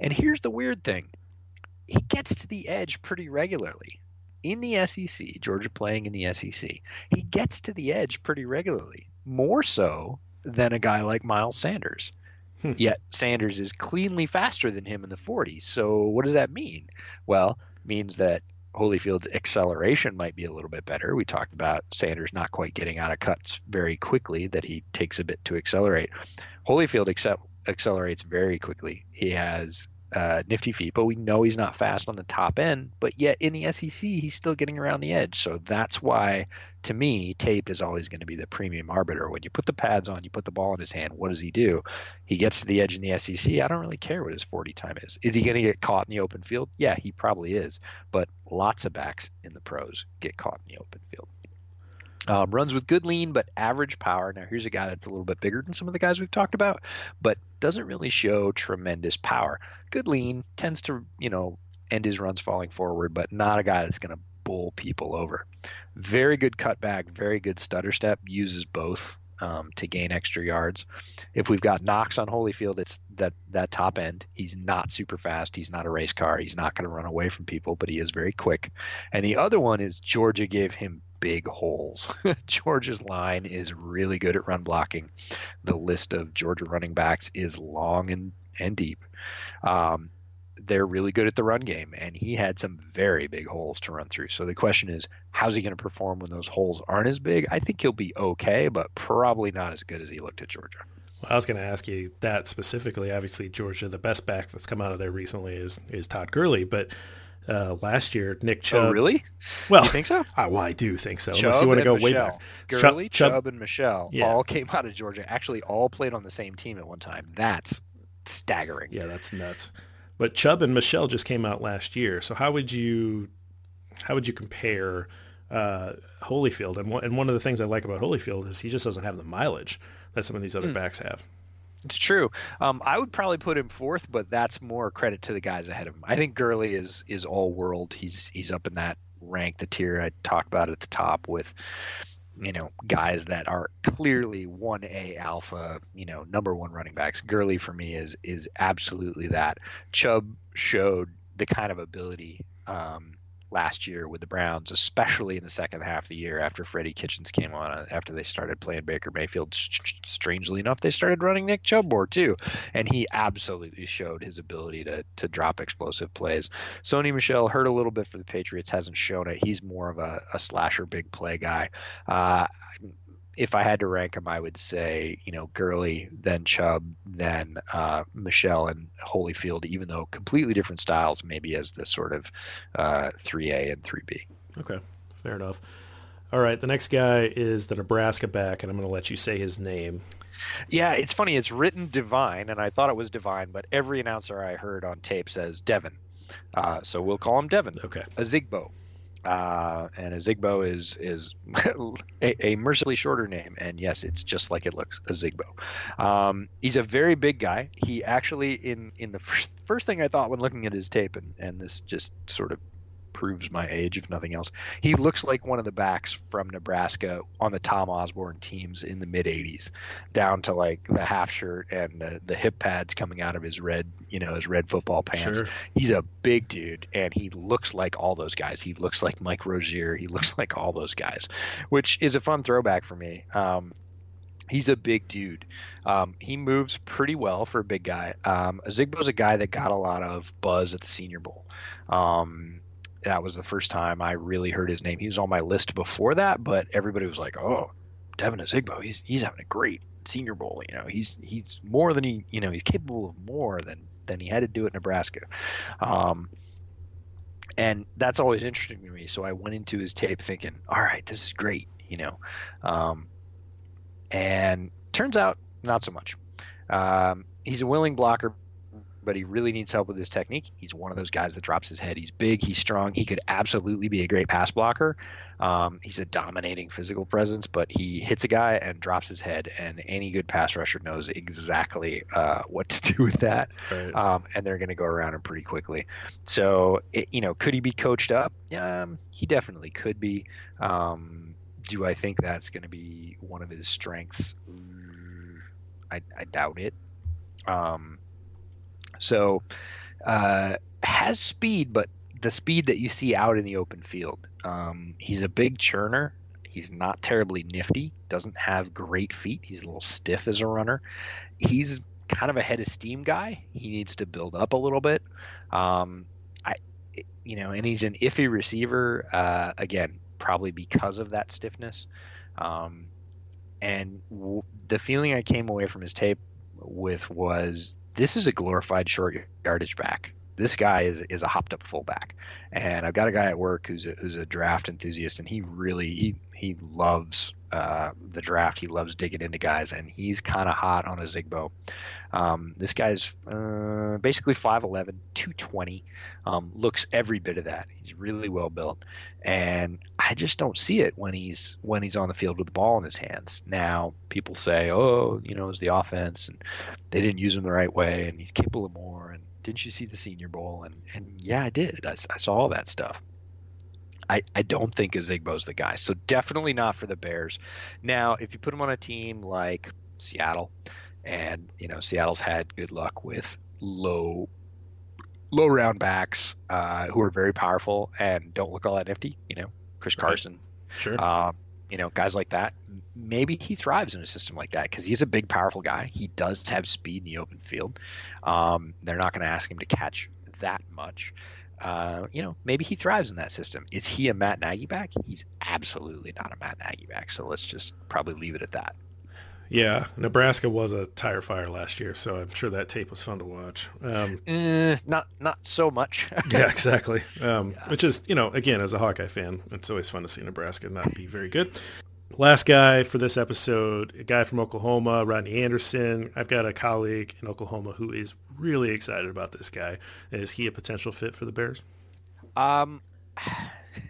And here's the weird thing: he gets to the edge pretty regularly. In the SEC, Georgia playing in the SEC, he gets to the edge pretty regularly, more so than a guy like Miles Sanders. Hmm. Yet Sanders is cleanly faster than him in the 40s. So what does that mean? Well, means that Holyfield's acceleration might be a little bit better. We talked about Sanders not quite getting out of cuts very quickly, that he takes a bit to accelerate. Holyfield excel- accelerates very quickly. He has uh, nifty feet, but we know he's not fast on the top end. But yet in the SEC, he's still getting around the edge. So that's why, to me, tape is always going to be the premium arbiter. When you put the pads on, you put the ball in his hand. What does he do? He gets to the edge in the SEC. I don't really care what his 40 time is. Is he going to get caught in the open field? Yeah, he probably is. But lots of backs in the pros get caught in the open field. Um, runs with good lean but average power. Now here's a guy that's a little bit bigger than some of the guys we've talked about, but doesn't really show tremendous power. Good lean tends to you know end his runs falling forward, but not a guy that's going to bowl people over. Very good cutback, very good stutter step. Uses both um, to gain extra yards. If we've got knocks on Holyfield, it's that that top end. He's not super fast. He's not a race car. He's not going to run away from people, but he is very quick. And the other one is Georgia gave him big holes. Georgia's line is really good at run blocking. The list of Georgia running backs is long and, and deep. Um, they're really good at the run game, and he had some very big holes to run through. So the question is, how's he going to perform when those holes aren't as big? I think he'll be okay, but probably not as good as he looked at Georgia. Well, I was going to ask you that specifically. Obviously, Georgia, the best back that's come out of there recently is is Todd Gurley, but uh, last year, Nick oh, Chubb. Oh, really? Well, you think so? I, well, I do think so. Chubb Unless you want to go Michel. way back. Gurley, Chubb, Chubb, and Michel yeah. all came out of Georgia. Actually, all played on the same team at one time. That's staggering. Yeah, that's nuts. But Chubb and Michel just came out last year. So how would you how would you compare uh, Holyfield? And one, and one of the things I like about Holyfield is he just doesn't have the mileage that some of these other mm. backs have. It's true. Um, I would probably put him fourth, but that's more credit to the guys ahead of him. I think Gurley is is all world. He's he's up in that rank, the tier I talked about at the top with you know guys that are clearly one A alpha, you know number one running backs. Gurley for me is is absolutely that. Chubb showed the kind of ability um, last year with the Browns, especially in the second half of the year after Freddie Kitchens came on, uh, after they started playing Baker Mayfield. Strangely enough, they started running Nick Chubb more too, and he absolutely showed his ability to to drop explosive plays. Sony Michel hurt a little bit for the Patriots, hasn't shown it. He's more of a, a slasher, big play guy. Uh, if I had to rank them, I would say, you know, Gurley, then Chubb, then uh, Michel and Holyfield, even though completely different styles, maybe as the sort of uh, 3A and 3B. Okay, fair enough. All right, the next guy is the Nebraska back, and I'm going to let you say his name. Yeah, it's funny. It's written Devine, and I thought it was Divine, but every announcer I heard on tape says Devin. Uh, so we'll call him Devin. Okay. Ozigbo. Uh, and Ozigbo is is a, a, mercifully shorter name, and yes, it's just like it looks, Ozigbo. Um, he's a very big guy. He actually in in the first, first thing I thought when looking at his tape, and and this just sort of proves my age, if nothing else. He looks like one of the backs from Nebraska on the Tom Osborne teams in the mid '80s, down to like the half shirt and the, the hip pads coming out of his red, you know, his red football pants. Sure. He's a big dude, and he looks like all those guys. He looks like Mike Rozier. He looks like all those guys, which is a fun throwback for me. Um, he's a big dude. Um, he moves pretty well for a big guy. Um, Ozigbo's a guy that got a lot of buzz at the Senior Bowl. Um, that was the first time I really heard his name. He was on my list before that, but everybody was like, "Oh, Devin Ozigbo, he's he's having a great Senior Bowl. You know, he's he's more than he you know he's capable of more than than he had to do at Nebraska." Um, and that's always interesting to me. So I went into his tape thinking, "All right, this is great," you know, um, and turns out not so much. Um, he's a willing blocker, but he really needs help with his technique. He's one of those guys that drops his head. He's big, he's strong. He could absolutely be a great pass blocker. Um, he's a dominating physical presence, but he hits a guy and drops his head, and any good pass rusher knows exactly uh, what to do with that. Right. Um, and they're going to go around him pretty quickly. So, it, you know, could he be coached up? Um, he definitely could be. Um, do I think that's going to be one of his strengths? I, I doubt it. Um, so uh, has speed, but the speed that you see out in the open field. Um, he's a big churner. He's not terribly nifty. Doesn't have great feet. He's a little stiff as a runner. He's kind of a head of steam guy. He needs to build up a little bit. Um, I, you know, and he's an iffy receiver. Uh, again, probably because of that stiffness. Um, and w- the feeling I came away from his tape with was this is a glorified short yardage back. This guy is is a hopped up fullback, and I've got a guy at work who's a, who's a draft enthusiast, and he really he he loves uh, the draft. He loves digging into guys, and he's kind of hot on Ozigbo. Um, this guy's uh, basically 5'11", 220, um, looks every bit of that. He's really well built, and I just don't see it when he's when he's on the field with the ball in his hands. Now people say, oh, you know, it's the offense, and they didn't use him the right way, and he's capable of more. And didn't you see the Senior Bowl? And and yeah, I did. I, I saw all that stuff. I, I don't think Ozigbo's the guy. So definitely not for the Bears. Now, if you put him on a team like Seattle, and you know Seattle's had good luck with low low round backs uh, who are very powerful and don't look all that nifty. You know, Chris Right. Carson, Sure. um, you know, guys like that. Maybe he thrives in a system like that because he's a big, powerful guy. He does have speed in the open field. Um, they're not going to ask him to catch that much. Uh, you know, maybe he thrives in that system. Is he a Matt Nagy back? He's absolutely not a Matt Nagy back. So let's just probably leave it at that. Yeah, Nebraska was a tire fire last year, so I'm sure that tape was fun to watch. Um, Eh, not not so much. yeah, exactly. Um, Yeah. Which is, you know, again, as a Hawkeye fan, it's always fun to see Nebraska not be very good. Last guy for this episode, a guy from Oklahoma, Rodney Anderson. I've got a colleague in Oklahoma who is really excited about this guy. Is he a potential fit for the Bears? Um,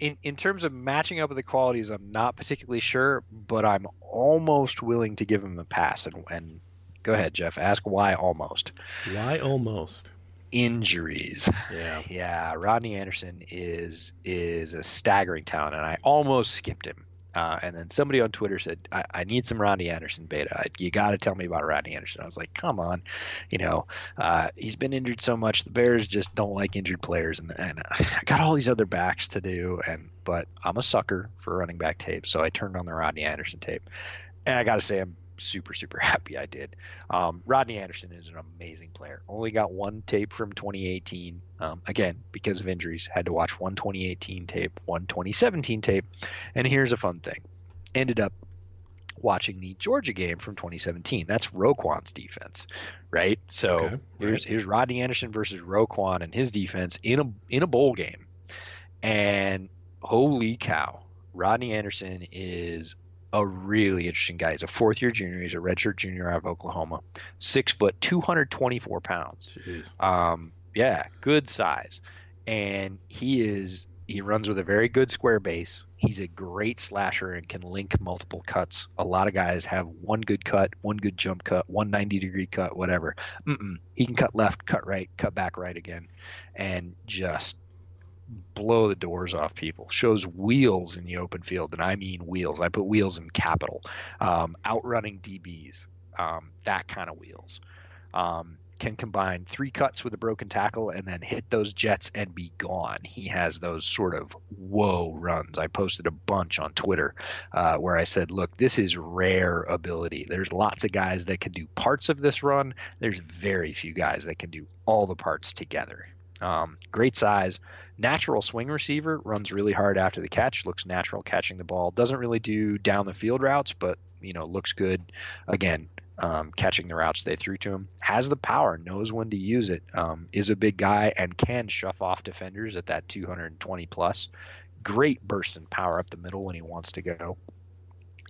in in terms of matching up with the qualities, I'm not particularly sure, but I'm almost willing to give him a pass. And, and go ahead, Jeff. Ask why almost. Why almost? Injuries. Yeah. Yeah, Rodney Anderson is is a staggering talent, and I almost skipped him. Uh, and then somebody on Twitter said, I, I need some Rodney Anderson beta. I, you got to tell me about Rodney Anderson. I was like, come on. You know, uh, he's been injured so much. The Bears just don't like injured players. And, and I got all these other backs to do. and But I'm a sucker for running back tape. So I turned on the Rodney Anderson tape. And I got to say, I'm super, super happy I did. Um, Rodney Anderson is an amazing player. Only got one tape from 2018. Um, again, because of injuries, had to watch one 2018 tape, one 2017 tape. And here's a fun thing: ended up watching the Georgia game from 2017. That's Roquan's defense, right? So Okay, here's right. here's Rodney Anderson versus Roquan and his defense in a in a bowl game, and holy cow, Rodney Anderson is a really interesting guy. He's a fourth year junior. He's a redshirt junior out of Oklahoma. Six foot, 224 pounds. Um, yeah, good size. And he is he runs with a very good square base. He's a great slasher and can link multiple cuts. A lot of guys have one good cut, one good jump cut, one 90 degree cut, whatever. Mm-mm. He can cut left, cut right, cut back right again, and just blow the doors off people. Shows wheels in the open field, and I mean wheels. I put wheels in capital. Um, outrunning DBs, um, that kind of wheels. Um, can combine three cuts with a broken tackle and then hit those jets and be gone. He has those sort of whoa runs. I posted a bunch on Twitter uh, where I said, look, this is rare ability. There's lots of guys that can do parts of this run. There's very few guys that can do all the parts together. Um, great size, natural swing receiver, runs really hard after the catch, looks natural catching the ball. Doesn't really do down the field routes, but you know looks good. Again, um, catching the routes they threw to him. Has the power, knows when to use it. Um, is a big guy and can shove off defenders at that 220 plus. Great burst and power up the middle when he wants to go.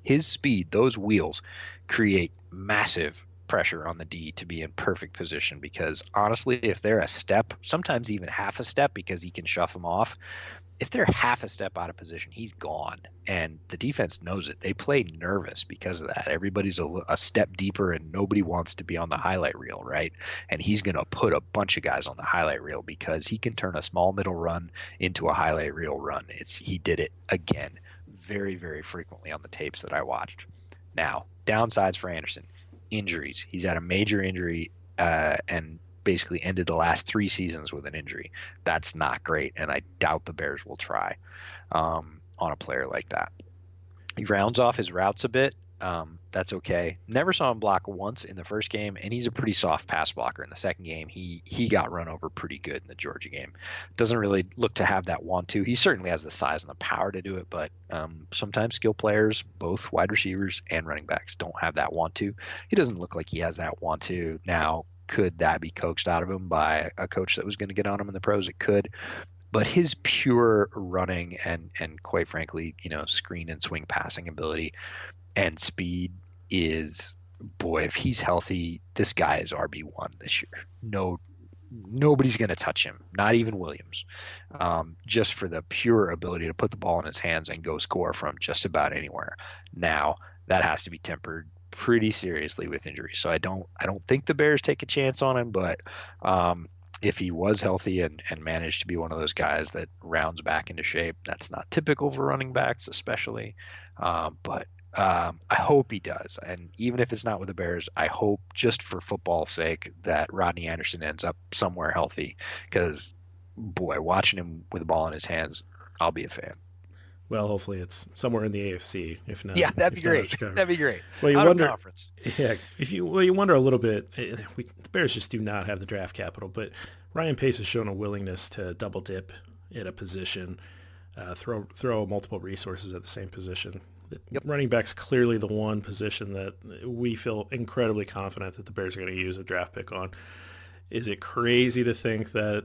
His speed, those wheels, create massive pressure on the D to be in perfect position because honestly, if they're a step, sometimes even half a step because he can shove them off, if they're half a step out of position, he's gone. And the defense knows it. They play nervous because of that. Everybody's a, a step deeper and nobody wants to be on the highlight reel, right? And he's going to put a bunch of guys on the highlight reel because he can turn a small middle run into a highlight reel run. It's he did it again very very frequently on the tapes that I watched. Now, downsides for Anderson injuries. He's had a major injury uh, and basically ended the last three seasons with an injury. That's not great, and I doubt the Bears will try um, on a player like that. He rounds off his routes a bit. Um, that's okay. Never saw him block once in the first game, and he's a pretty soft pass blocker in the second game. He he got run over pretty good in the Georgia game. Doesn't really look to have that want to. He certainly has the size and the power to do it, but um, sometimes skill players, both wide receivers and running backs, don't have that want to. He doesn't look like he has that want to now. Could that be coaxed out of him by a coach that was going to get on him in the pros? It could but his pure running and and quite frankly, you know, screen and swing passing ability and speed is boy, if he's healthy, this guy is RB one this year. No nobody's going to touch him, not even Williams, um, just for the pure ability to put the ball in his hands and go score from just about anywhere. Now that has to be tempered pretty seriously with injury. So I don't I don't think the Bears take a chance on him, but um, if he was healthy and, and managed to be one of those guys that rounds back into shape, that's not typical for running backs, especially. Um, but um, I hope he does. And even if it's not with the Bears, I hope just for football's sake that Rodney Anderson ends up somewhere healthy because, boy, watching him with the ball in his hands, I'll be a fan. Well, hopefully it's somewhere in the AFC. If not, yeah, that'd be great. That'd be great. Well, you Out wonder. Yeah, if you well, you wonder a little bit. Eh, we, the Bears just do not have the draft capital, but Ryan Pace has shown a willingness to double dip at a position, uh, throw throw multiple resources at the same position. Yep. Running back's clearly the one position that we feel incredibly confident that the Bears are going to use a draft pick on. Is it crazy to think that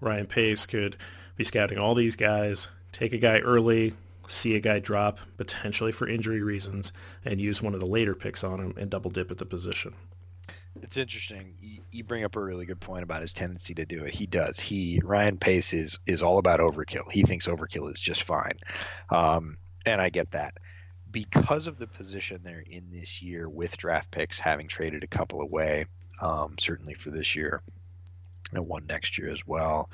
Ryan Pace could be scouting all these guys, take a guy early, see a guy drop potentially for injury reasons, and use one of the later picks on him and double dip at the position. It's interesting. You, bring up a really good point about his tendency to do it. He does. He Ryan Pace is is all about overkill. He thinks overkill is just fine, um, and I get that. Because of the position they're in this year with draft picks, having traded a couple away, um, certainly for this year, and one next year as well.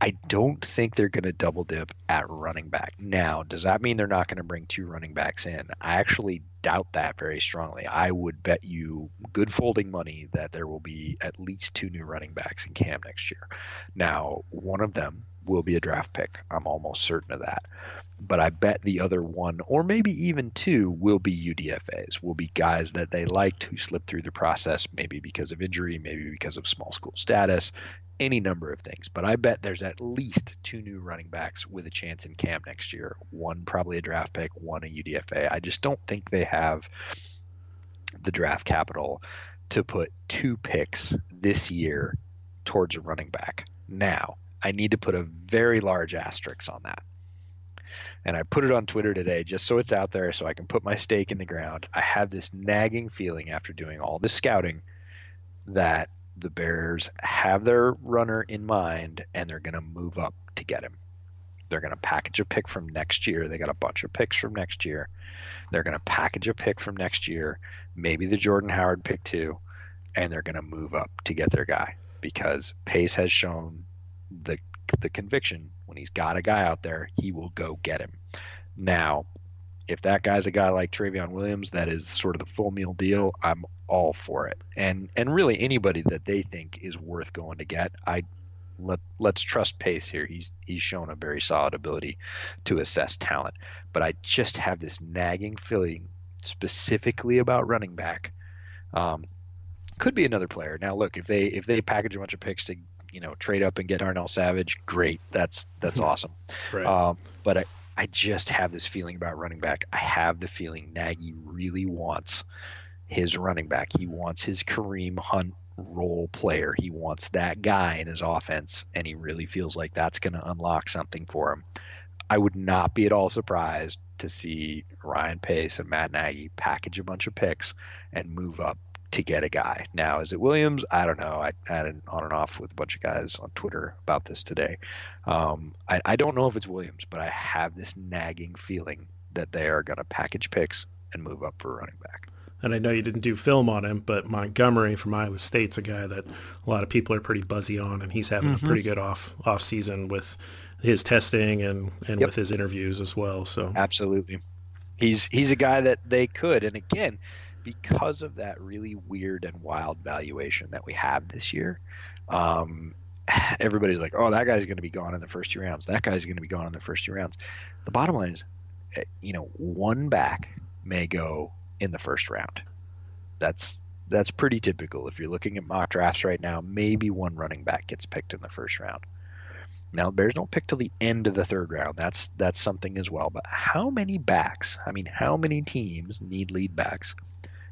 I don't think they're going to double dip at running back. Now, does that mean they're not going to bring two running backs in? I actually doubt that very strongly. I would bet you good folding money that there will be at least two new running backs in camp next year. Now, one of them will be a draft pick. I'm almost certain of that. But I bet the other one, or maybe even two, will be UDFAs, will be guys that they liked who slipped through the process, maybe because of injury, maybe because of small school status, any number of things. But I bet there's at least two new running backs with a chance in camp next year. One probably a draft pick, one a UDFA. I just don't think they have the draft capital to put two picks this year towards a running back. Now, I need to put a very large asterisk on that. And I put it on Twitter today just so it's out there so I can put my stake in the ground. I have this nagging feeling after doing all this scouting that the Bears have their runner in mind and they're going to move up to get him. They're going to package a pick from next year. They got a bunch of picks from next year. They're going to package a pick from next year, maybe the Jordan Howard pick too, and they're going to move up to get their guy because Pace has shown the the conviction when he's got a guy out there, he will go get him. Now, if that guy's a guy like Trayveon Williams, that is sort of the full meal deal. I'm all for it. And and really anybody that they think is worth going to get, I let let's trust Pace here. He's he's shown a very solid ability to assess talent. But I just have this nagging feeling specifically about running back. Um, could be another player. Now look, if they if they package a bunch of picks to you know trade up and get Darnell Savage, great. That's that's awesome. Right. Um, but I, I just have this feeling about running back. I have the feeling Nagy really wants his running back. He wants his Kareem Hunt role player. He wants that guy in his offense, and he really feels like that's going to unlock something for him. I would not be at all surprised to see Ryan Pace and Matt Nagy package a bunch of picks and move up to get a guy. Now, is it Williams? I don't know. I had an on and off with a bunch of guys on Twitter about this today. Um, I, I don't know if it's Williams, but I have this nagging feeling that they are going to package picks and move up for running back. And I know you didn't do film on him, but Montgomery from Iowa State's a guy that a lot of people are pretty buzzy on, and he's having mm-hmm. a pretty good off off season with his testing and and yep. with his interviews as well. So absolutely, he's he's a guy that they could. And again, because of that really weird and wild valuation that we have this year, um, everybody's like, oh, that guy's going to be gone in the first two rounds. That guy's going to be gone in the first two rounds. The bottom line is, eh, you know, one back may go in the first round. That's that's pretty typical. If you're looking at mock drafts right now, maybe one running back gets picked in the first round. Now, Bears don't pick till the end of the third round. That's that's something as well. But how many backs? I mean, how many teams need lead backs?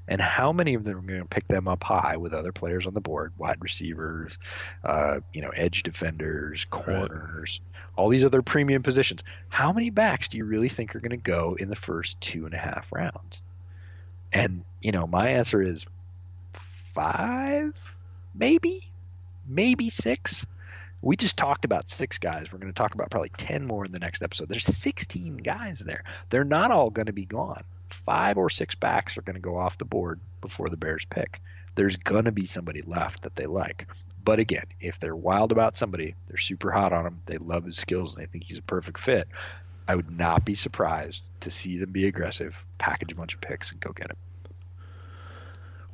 And how many of them are going to pick them up high with other players on the board, wide receivers, uh, you know, edge defenders, corners, right. all these other premium positions. How many backs do you really think are going to go in the first two and a half rounds? And you know, my answer is five, maybe, maybe six. We just talked about six guys. We're going to talk about probably 10 more in the next episode. There's 16 guys there. They're not all going to be gone five or six backs are going to go off the board before the Bears pick. There's going to be somebody left that they like. But again, if they're wild about somebody, they're super hot on him, they love his skills, and they think he's a perfect fit. I would not be surprised to see them be aggressive, package a bunch of picks, and go get him.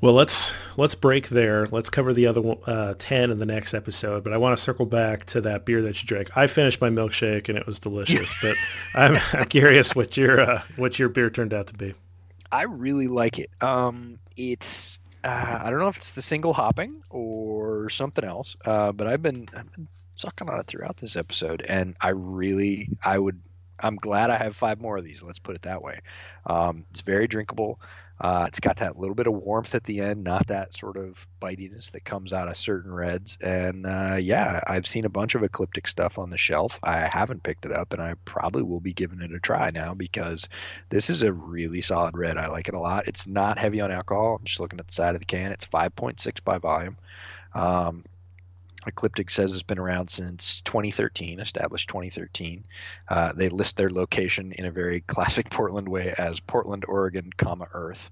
Well, let's let's break there. Let's cover the other uh, ten in the next episode. But I want to circle back to that beer that you drank. I finished my milkshake and it was delicious. but I'm, I'm curious what your uh, what your beer turned out to be. I really like it. Um, it's uh, I don't know if it's the single hopping or something else, uh, but I've been I've been sucking on it throughout this episode, and I really I would I'm glad I have five more of these. Let's put it that way. Um, it's very drinkable. Uh, it's got that little bit of warmth at the end, not that sort of bitiness that comes out of certain reds. And uh, yeah, I've seen a bunch of ecliptic stuff on the shelf. I haven't picked it up, and I probably will be giving it a try now because this is a really solid red. I like it a lot. It's not heavy on alcohol. I'm just looking at the side of the can. It's 5.6 by volume. Um, Ecliptic says it's been around since 2013, established 2013. Uh, they list their location in a very classic Portland way as Portland, Oregon, comma Earth.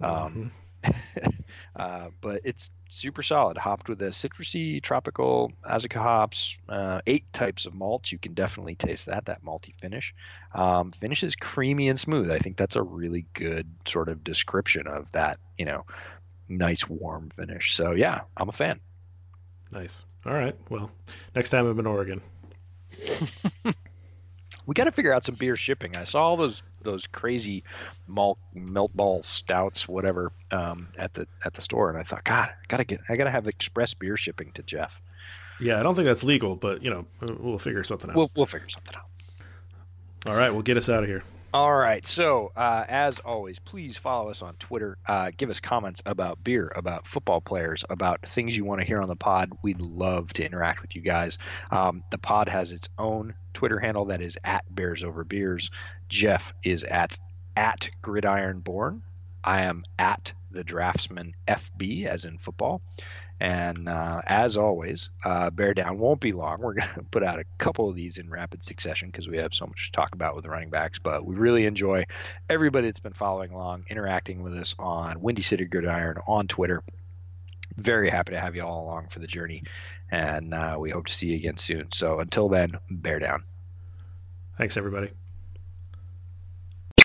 Um, mm-hmm. uh, but it's super solid, hopped with a citrusy, tropical Azacca hops, uh, eight types of malts. You can definitely taste that, that malty finish. Um, finish is creamy and smooth. I think that's a really good sort of description of that, you know, nice warm finish. So yeah, I'm a fan. Nice. All right. Well, next time I'm in Oregon. we got to figure out some beer shipping. I saw all those those crazy malt melt ball stouts, whatever, um, at the at the store, and I thought, God, I gotta get, I gotta have express beer shipping to Jeff. Yeah, I don't think that's legal, but you know, we'll figure something out. We'll we'll figure something out. All right, we'll get us out of here. All right. So, uh, as always, please follow us on Twitter. Uh, give us comments about beer, about football players, about things you want to hear on the pod. We'd love to interact with you guys. Um, the pod has its own Twitter handle that is at Bears Over Beers. Jeff is at at Gridiron Born. I am at the Draftsman FB, as in football. And uh, as always, uh, Bear Down won't be long. We're going to put out a couple of these in rapid succession because we have so much to talk about with the running backs. But we really enjoy everybody that's been following along, interacting with us on Windy City Gridiron on Twitter. Very happy to have you all along for the journey. And uh, we hope to see you again soon. So until then, Bear Down. Thanks, everybody.